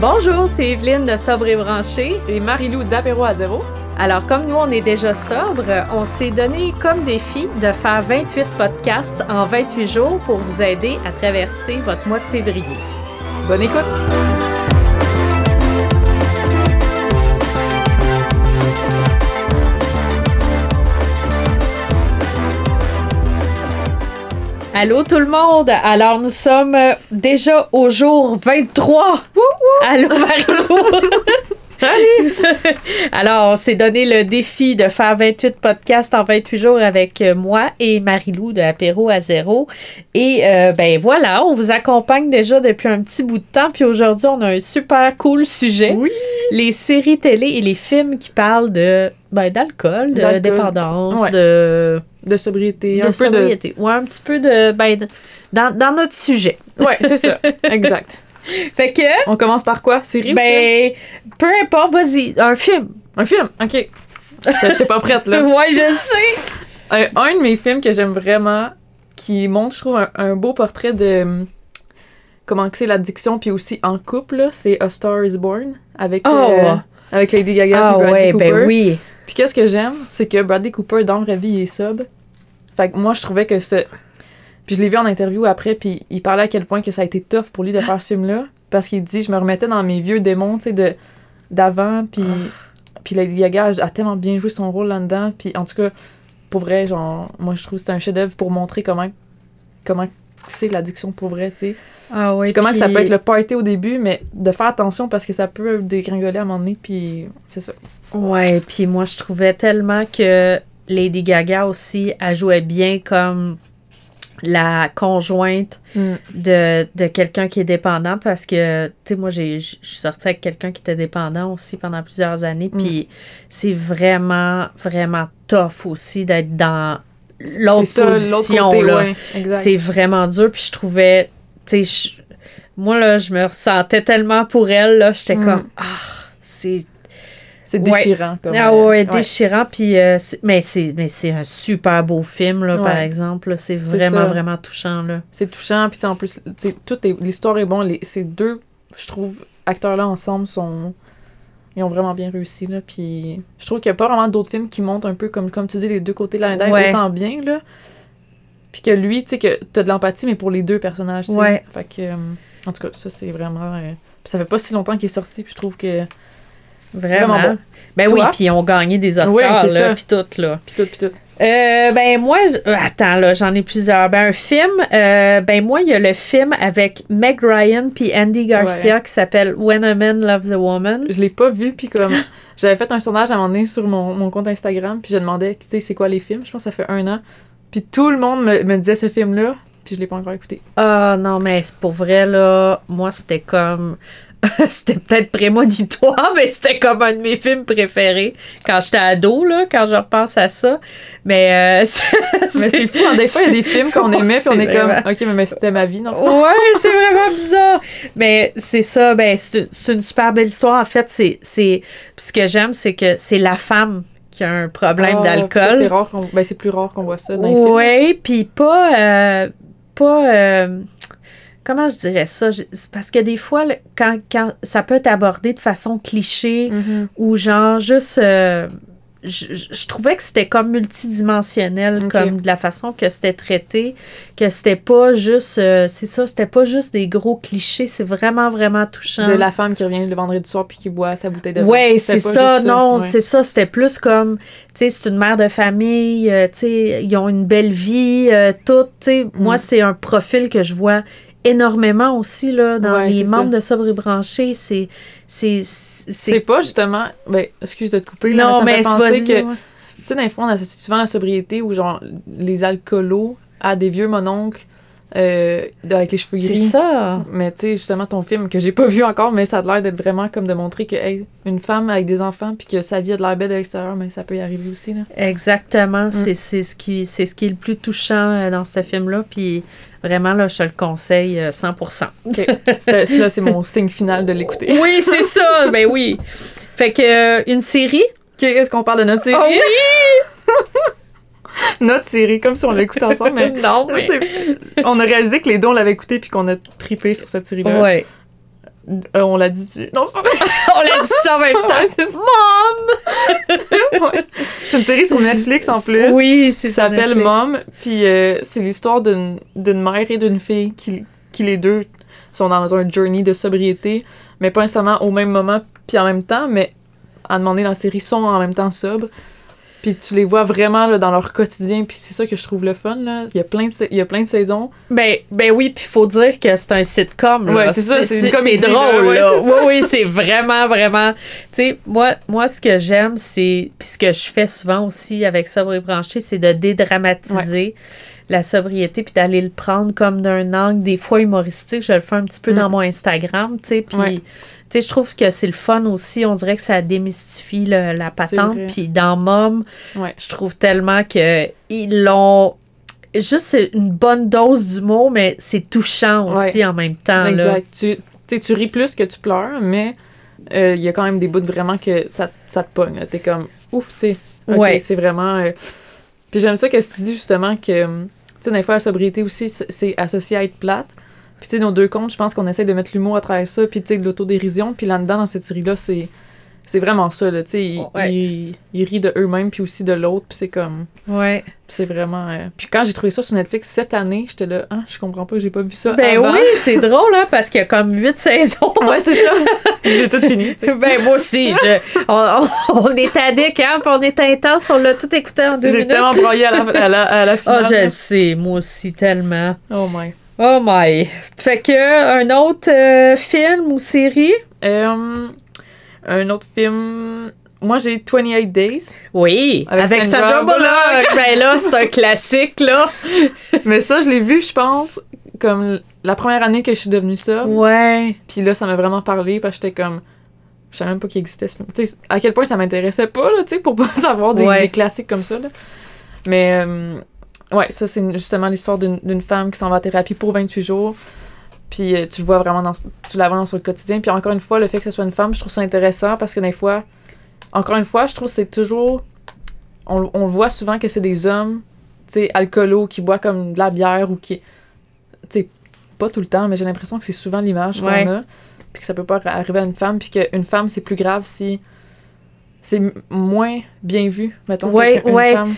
Bonjour, c'est Evelyne de Sobre et Branché. Et Marilou d'Apéro à zéro. Alors, comme nous, on est déjà sobre, on s'est donné comme défi de faire 28 podcasts en 28 jours pour vous aider à traverser votre mois de février. Bonne écoute! Allô tout le monde! Alors nous sommes euh, déjà au jour 23! Allô Marilou! Salut! Alors, on s'est donné le défi de faire 28 podcasts en 28 jours avec euh, moi et Marilou de Apéro à zéro. Et euh, ben voilà, on vous accompagne déjà depuis un petit bout de temps. Puis aujourd'hui, on a un super cool sujet. Oui! Les séries télé et les films qui parlent de ben, d'alcool, de dépendance, Ouais. de, De sobriété, de un peu sobriété. Ouais, un petit peu de. Ben, de- dans, dans notre sujet. Ouais, c'est ça. exact. Fait que, On commence par quoi? Série? ben, peu importe, vas-y, un film. Un film? Ok. J'étais pas prête, là. Ouais, je sais. un, un de mes films que j'aime vraiment, qui montre, je trouve, un, un beau portrait de hum, comment que c'est l'addiction, puis aussi en couple, c'est A Star is Born avec, Oh. euh, avec Lady Gaga Ah et Bradley ouais, Cooper. ben oui. Puis qu'est-ce que j'aime, c'est que Bradley Cooper, dans la vraie vie, il est sub. Fait que moi, je trouvais que ce... Puis je l'ai vu en interview après, puis il parlait à quel point que ça a été tough pour lui de faire ce film-là. Parce qu'il dit, je me remettais dans mes vieux démons, tu sais, de- d'avant, puis... Puis Lady Gaga a tellement bien joué son rôle là-dedans. Puis en tout cas, pour vrai, genre, moi, je trouve que c'est un chef-d'œuvre pour montrer comment... Comment c'est l'addiction pour vrai, tu sais. Ah ouais. Puis comment que ça puis- peut être le party au début, mais de faire attention parce que ça peut dégringoler à un moment donné, puis c'est ça. Ouais, puis moi, je trouvais tellement que Lady Gaga aussi, elle jouait bien comme la conjointe de, de quelqu'un qui est dépendant parce que, tu sais, moi, j'ai- je suis sortie avec quelqu'un qui était dépendant aussi pendant plusieurs années, Mm. puis c'est vraiment, vraiment tough aussi d'être dans l'autre position, ouais. C'est vraiment dur. Puis je trouvais, tu sais, moi, là, je me ressentais tellement pour elle, là. J'étais Mm. comme, ah, c'est. C'est Ouais. déchirant. Comme, Ah euh, ouais, déchirant. Puis, euh, mais c'est mais c'est un super beau film, là, par Ouais. exemple. C'est vraiment, vraiment touchant, là. C'est touchant, puis en plus, l'histoire est bonne. Les, ces deux, je trouve, acteurs-là ensemble sont. Ils ont vraiment bien réussi, là. Puis je trouve qu'il n'y a pas vraiment d'autres films qui montrent un peu, comme, comme tu dis, les deux côtés de la médaille Ouais. autant bien, là. Puis que lui, tu sais, que t'as de l'empathie, mais pour les deux personnages. Ouais. Fait que, euh, en tout cas, ça, c'est vraiment. euh, ça fait pas si longtemps qu'il est sorti, puis je trouve que. Vraiment. Vraiment bon. Ben Toi? oui, puis ils ont gagné des Oscars, Oui, là, puis tout, là. Puis tout, puis tout. Euh, ben moi, je- euh, attends là, j'en ai plusieurs. Ben un film, euh, ben moi il y a le film avec Meg Ryan puis Andy Garcia qui s'appelle When a Man Loves a Woman. Je l'ai pas vu, puis comme j'avais fait un sondage à un moment donné sur mon, mon compte Instagram, puis je demandais, tu sais, c'est quoi les films, je pense que ça fait un an, puis tout le monde me, me disait ce film-là, puis je l'ai pas encore écouté. Ah non mais c'est pour vrai là, moi c'était comme c'était peut-être prémonitoire, mais c'était comme un de mes films préférés quand j'étais ado là, quand je repense à ça. Mais euh, Mais c'est fou, hein, des fois il y a des films qu'on Ouais, aimait, puis on c'est est comme, ok, mais, mais c'était ma vie, non? Ouais, c'est vraiment bizarre. Mais c'est ça, ben c'est c'est une super belle histoire. En fait, c'est c'est ce que j'aime, c'est que c'est la femme qui a un problème Ah, C'est d'alcool. rare qu'on, ben c'est plus rare qu'on voit ça dans les films. Ouais, puis pas euh, pas euh, comment je dirais ça, parce que des fois le- quand quand ça peut être abordé de façon cliché Mhm. ou genre juste euh, je, je- trouvais que c'était comme multidimensionnel comme de la façon que c'était traité que c'était pas juste euh, c'est ça c'était pas juste des gros clichés c'est vraiment vraiment touchant De la femme qui revient le vendredi soir, puis qui boit sa bouteille de vin. Ouais, C'était c'est ça, non, ouais. c'est ça, c'était plus comme, tu sais, c'est une mère de famille, euh, tu sais, ils ont une belle vie, euh, tout, tu sais, moi, Mm. c'est un profil que je vois énormément aussi, là, dans Ouais, les c'est membres ça. de Sobre et Branché, c'est, c'est, C'est c'est, pas justement, ben, excuse de te couper, là, non, mais mais ça c'est me fait penser vas-y, que ouais. Tu sais, dans les fonds, on associe souvent la sobriété où, genre, les alcoolos à des vieux mononcles euh, avec les cheveux c'est gris. ça, Mais tu sais, justement, ton film que j'ai pas vu encore, mais ça a l'air d'être vraiment comme de montrer que, hey, une femme avec des enfants, puis que sa vie a de l'air belle de l'extérieur, mais ça peut y arriver aussi, là. exactement, Mm. c'est, c'est ce qui, c'est ce qui est le plus touchant euh, dans ce film-là, puis vraiment, là, je te le conseille euh, 100%. Ok. C'était- Là, c'est mon signe final de l'écouter. Oui, c'est ça, ben oui. Fait que, euh, une série, est-ce qu'on parle de notre série? Oh oui! Notre série, comme si on l'écoutait ensemble, mais. non, mais... On a réalisé que les deux, on l'avait écouté, puis qu'on a trippé sur cette série-là. Ouais. Euh, on l'a dit. Non, c'est pas vrai. On l'a dit en même temps. C'est ça. Ouais. C'est une série sur Netflix en plus. Oui, c'est Ça ça. s'appelle Mom. Puis euh, c'est l'histoire d'une d'une mère et d'une fille qui, qui les deux sont dans un journey de sobriété, mais pas nécessairement au même moment puis en même temps, mais à demander dans la série sont en même temps sobres. Puis tu les vois vraiment là, dans leur quotidien, puis c'est ça que je trouve le fun. Là. Il, y a plein de, il y a plein de saisons. Ben, ben oui, puis faut dire que c'est un sitcom. Là. Ouais, c'est ça, c'est drôle, là, ouais, là. Oui, oui, c'est vraiment, vraiment. Tu sais, moi, moi, ce que j'aime, c'est. Puis ce que je fais souvent aussi avec Sobre et Branché, c'est de dédramatiser la sobriété, puis d'aller le prendre comme d'un angle, des fois humoristique. Je le fais un petit peu Mm. dans mon Instagram, tu sais. Puis. Ouais. Tu sais, je trouve que c'est le fun aussi. On dirait que ça démystifie le- la patente. Puis dans Mom, Ouais. je trouve tellement que ils l'ont. Juste c'est une bonne dose d'humour, mais c'est touchant aussi en même temps. Là. Exact. Tu, tu tu ris plus que tu pleures, mais euh, il y a quand même des bouts de vraiment que ça, ça te pogne. là. T'es comme ouf, tu sais. Ok, Ouais. c'est vraiment. euh, Puis j'aime ça que tu dis justement que, tu sais, des fois, la sobriété aussi, c'est associé à être plate. Puis tu sais, nos deux comptes, je pense qu'on essaie de mettre l'humour à travers ça, puis tu sais, de l'autodérision. Puis là-dedans, dans cette série-là, c'est. C'est vraiment ça, là, tu sais, ils, Ouais. ils- ils rient de eux-mêmes puis aussi de l'autre, puis c'est comme, Ouais. c'est vraiment... euh, Puis quand j'ai trouvé ça sur Netflix cette année, j'étais là, ah, je comprends pas, j'ai pas vu ça Ben avant. oui, c'est drôle, hein, parce qu'il y a comme huit saisons. Ouais, c'est ça. J'ai tout fini. Ben moi aussi, je- on, on- on est addict, hein, puis on est intense, on l'a tout écouté en deux J'ai minutes. tellement broyé à la, à la, à la Ah, finale. je le sais, moi aussi, tellement. Oh my. Oh my. Fait que, un autre euh, film ou série? Euh, un autre film. Moi, j'ai 28 Days. Oui, Avec avec, Sandra Sandra Bullock. ben là, c'est un classique, là. Mais ça, je l'ai vu, je pense, comme la première année que je suis devenue ça. Ouais. Puis là, ça m'a vraiment parlé parce que j'étais comme. Je savais même pas qu'il existait ce film. Tu sais, à quel point ça m'intéressait pas, là, tu sais, pour pas savoir des, Ouais. des classiques comme ça, là. Mais, euh, ouais, ça, c'est justement l'histoire d'une d'une femme qui s'en va en thérapie pour 28 jours. Puis euh, tu le vois vraiment dans, tu la vois dans son quotidien. Puis encore une fois, le fait que ce soit une femme, je trouve ça intéressant parce que des fois, encore une fois, je trouve que c'est toujours. On, on voit souvent que c'est des hommes, tu sais, alcoolos qui boivent comme de la bière ou qui. Tu sais, pas tout le temps, mais j'ai l'impression que c'est souvent l'image Ouais. qu'on a. Puis que ça peut pas arriver à une femme. Puis qu'une femme, c'est plus grave si. C'est moins bien vu, mettons, Ouais, qu'une ouais. femme.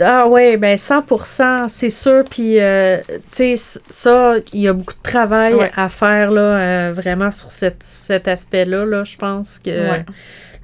Ah ouais, ben 100%, c'est sûr. Puis, euh, tu sais, ça, il y a beaucoup de travail Ouais. à faire, là, euh, vraiment sur cette, cet aspect-là, là. Je pense que, Ouais.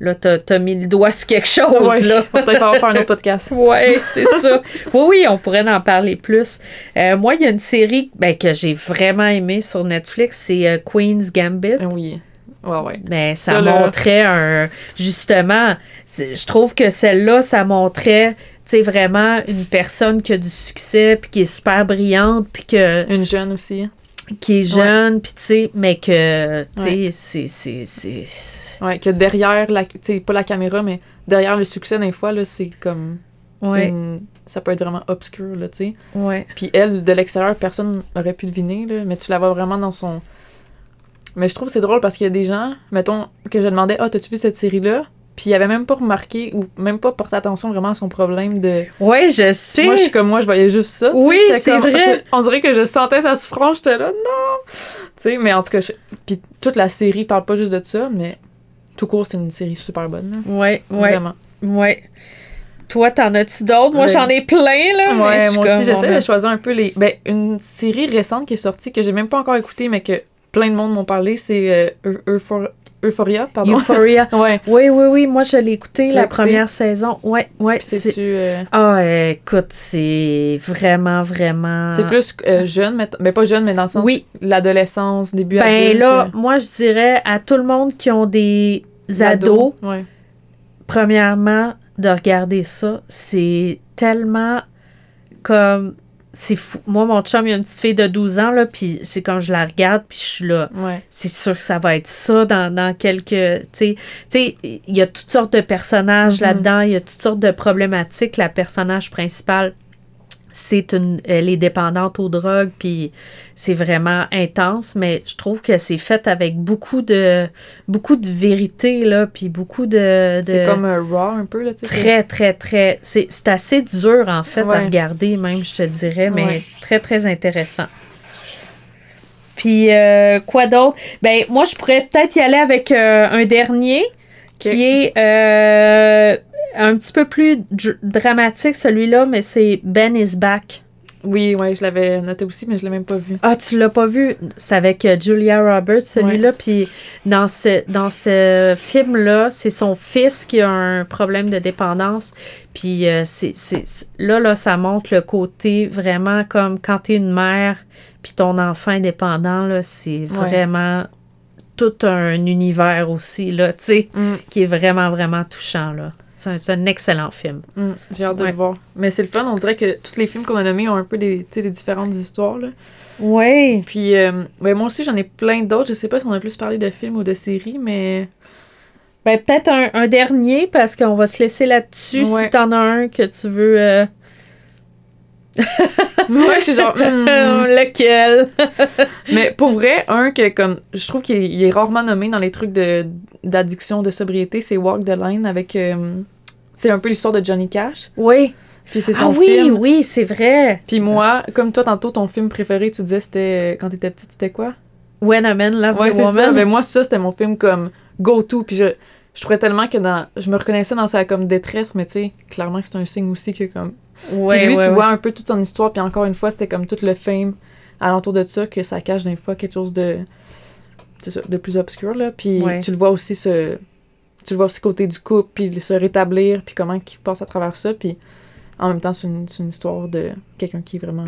là, t'as as mis le doigt sur quelque chose, Ouais, là. on peut-être faire un autre podcast. Ouais, c'est ça. Oui, oui, on pourrait en parler plus. Euh, moi, il y a une série ben, que j'ai vraiment aimée sur Netflix, c'est Queen's Gambit. Ah Oui. Ouais, ouais. Ben, ça, Ça, là- montrait un. Justement, c'est- je trouve que celle-là, ça montrait, tu sais, vraiment une personne qui a du succès, puis qui est super brillante, puis que, Une jeune aussi. qui est jeune, puis tu sais, mais que, tu sais, Ouais. c'est- c'est. c'est- Ouais, que derrière, la, tu sais, pas la caméra, mais derrière le succès, des fois, là, c'est comme. Ouais, une- ça peut être vraiment obscur, là, tu sais. ouais. Puis elle, de l'extérieur, personne n'aurait pu deviner, là, mais tu la vois vraiment dans son. Mais je trouve c'est drôle parce qu'il y a des gens, mettons, que je demandais, ah, t'as-tu vu cette série-là? Puis il avait même pas remarqué ou même pas porté attention vraiment à son problème de. Ouais, je sais. Moi, je suis comme moi, je voyais juste ça. Oui, c'est vrai. je- on dirait que je sentais sa souffrance, j'étais là, non! Tu sais, mais en tout cas, je- puis toute la série parle pas juste de ça, mais tout court, c'est une série super bonne, là. Ouais, ouais, Vraiment. ouais. Toi, t'en as-tu d'autres? Moi, j'en ai plein, là. Ouais, moi aussi, j'essaie de choisir un peu les. Ben, une série récente qui est sortie que j'ai même pas encore écoutée, mais que plein de monde m'ont parlé, c'est euh, Eu- Euphor- Euphoria, pardon. Euphoria. ouais. Oui, oui, oui. Moi, je l'ai écouté Tu la écouté? première saison. Ouais, ouais. C'est... c'est-tu. euh, Ah, écoute, c'est vraiment, vraiment. c'est plus euh, jeune, mais, mais pas jeune, mais dans le sens. Oui. L'adolescence, début Ben adulte. là, euh, moi, je dirais à tout le monde qui ont des ados, Ouais. premièrement, de regarder ça. C'est tellement comme. C'est fou. Moi, mon chum, il a une petite fille de 12 ans, là, puis c'est quand je la regarde, puis je suis là. Ouais. c'est sûr que ça va être ça dans, dans quelques. Tu sais, tu sais, il y a toutes sortes de personnages Mhm. là-dedans, il y a toutes sortes de problématiques. La personnage principale, c'est une. Elle est dépendante aux drogues, puis c'est vraiment intense, mais je trouve que c'est fait avec beaucoup de. beaucoup de vérité, là, puis beaucoup de. de C'est comme un raw un peu, là, tu sais. Très, très, très. C'est c'est assez dur, en fait, à regarder, même, je te dirais, mais Ouais. très, très intéressant. Puis euh, quoi d'autre? Ben, moi, je pourrais peut-être y aller avec euh, un dernier qui est euh, un petit peu plus dr- dramatique, celui-là, mais c'est Ben is Back. Oui, ouais, je l'avais noté aussi, mais je l'ai même pas vu. Ah, tu l'as pas vu? C'est avec euh, Julia Roberts, celui-là. Puis dans ce, dans ce film-là, c'est son fils qui a un problème de dépendance. Puis euh, c'est, là, là, ça montre le côté vraiment comme quand t'es une mère puis ton enfant est dépendant, là, c'est vraiment tout un univers aussi, là, tu sais, Mm, qui est vraiment, vraiment touchant, là. C'est un, excellent film. mm, J'ai hâte de Ouais. le voir. Mais c'est le fun, on dirait que tous les films qu'on a nommés ont un peu des, des différentes histoires. Là. Oui. Puis, euh, ouais, moi aussi, j'en ai plein d'autres. Je sais pas si on a plus parlé de films ou de séries, mais. Ben, peut-être un, un dernier, parce qu'on va se laisser là-dessus Ouais. si t'en as un que tu veux. euh, ouais, je suis genre. hmm. Lequel? Mais pour vrai, un que comme je trouve qu'il est, rarement nommé dans les trucs d'addiction, de sobriété, c'est Walk the Line avec euh, c'est un peu l'histoire de Johnny Cash. Oui. Puis c'est Ah son oui, film. oui, c'est vrai. Puis moi, comme toi tantôt ton film préféré, tu disais c'était euh, quand t'étais petite, c'était quoi? When a Man Loves Ouais, c'est ça. Woman. Mais moi ça c'était mon film comme go to puis je je trouvais tellement que dans je me reconnaissais dans sa comme détresse mais tu sais clairement que c'est un signe aussi que comme Ouais, puis lui ouais, tu ouais. vois un peu toute son histoire puis encore une fois c'était comme tout le fame alentour de ça que ça cache des fois quelque chose de ça, de plus obscur là puis tu le vois aussi ce tu le vois aussi côté du couple puis se rétablir puis comment il passe à travers ça puis en même temps c'est une, une histoire de quelqu'un qui est vraiment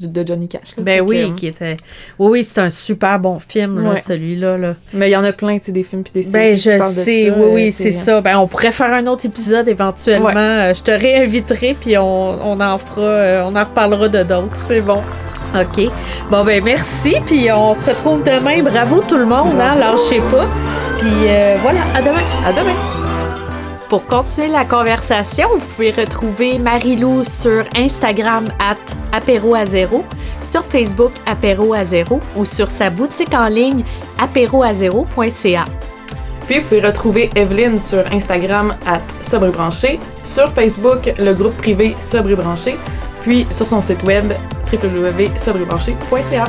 de Johnny Cash là. Ben oui, euh, qui était. Oui, oui, c'est un super bon film, Ouais. celui-là. Là. mais il y en a plein tu sais des films puis des séries Ben, je sais, ça, oui, euh, oui, c'est ça. Ben, on pourrait faire un autre épisode éventuellement. Ouais. Euh, Je te réinviterai, puis on, on en fera, euh, on en reparlera de d'autres. c'est bon OK. Bon, ben, merci, puis on se retrouve demain. Bravo tout le monde, hein, lâchez pas. Puis voilà, à demain. à demain Pour continuer la conversation, vous pouvez retrouver Marilou sur Instagram at apéro à zéro, sur Facebook apéro à zéro ou sur sa boutique en ligne apéroazéro.ca. Puis vous pouvez retrouver Evelyne sur Instagram à Sobre et Branché, sur Facebook le groupe privé Sobre Branché, puis sur son site web www.sobrebranché.ca.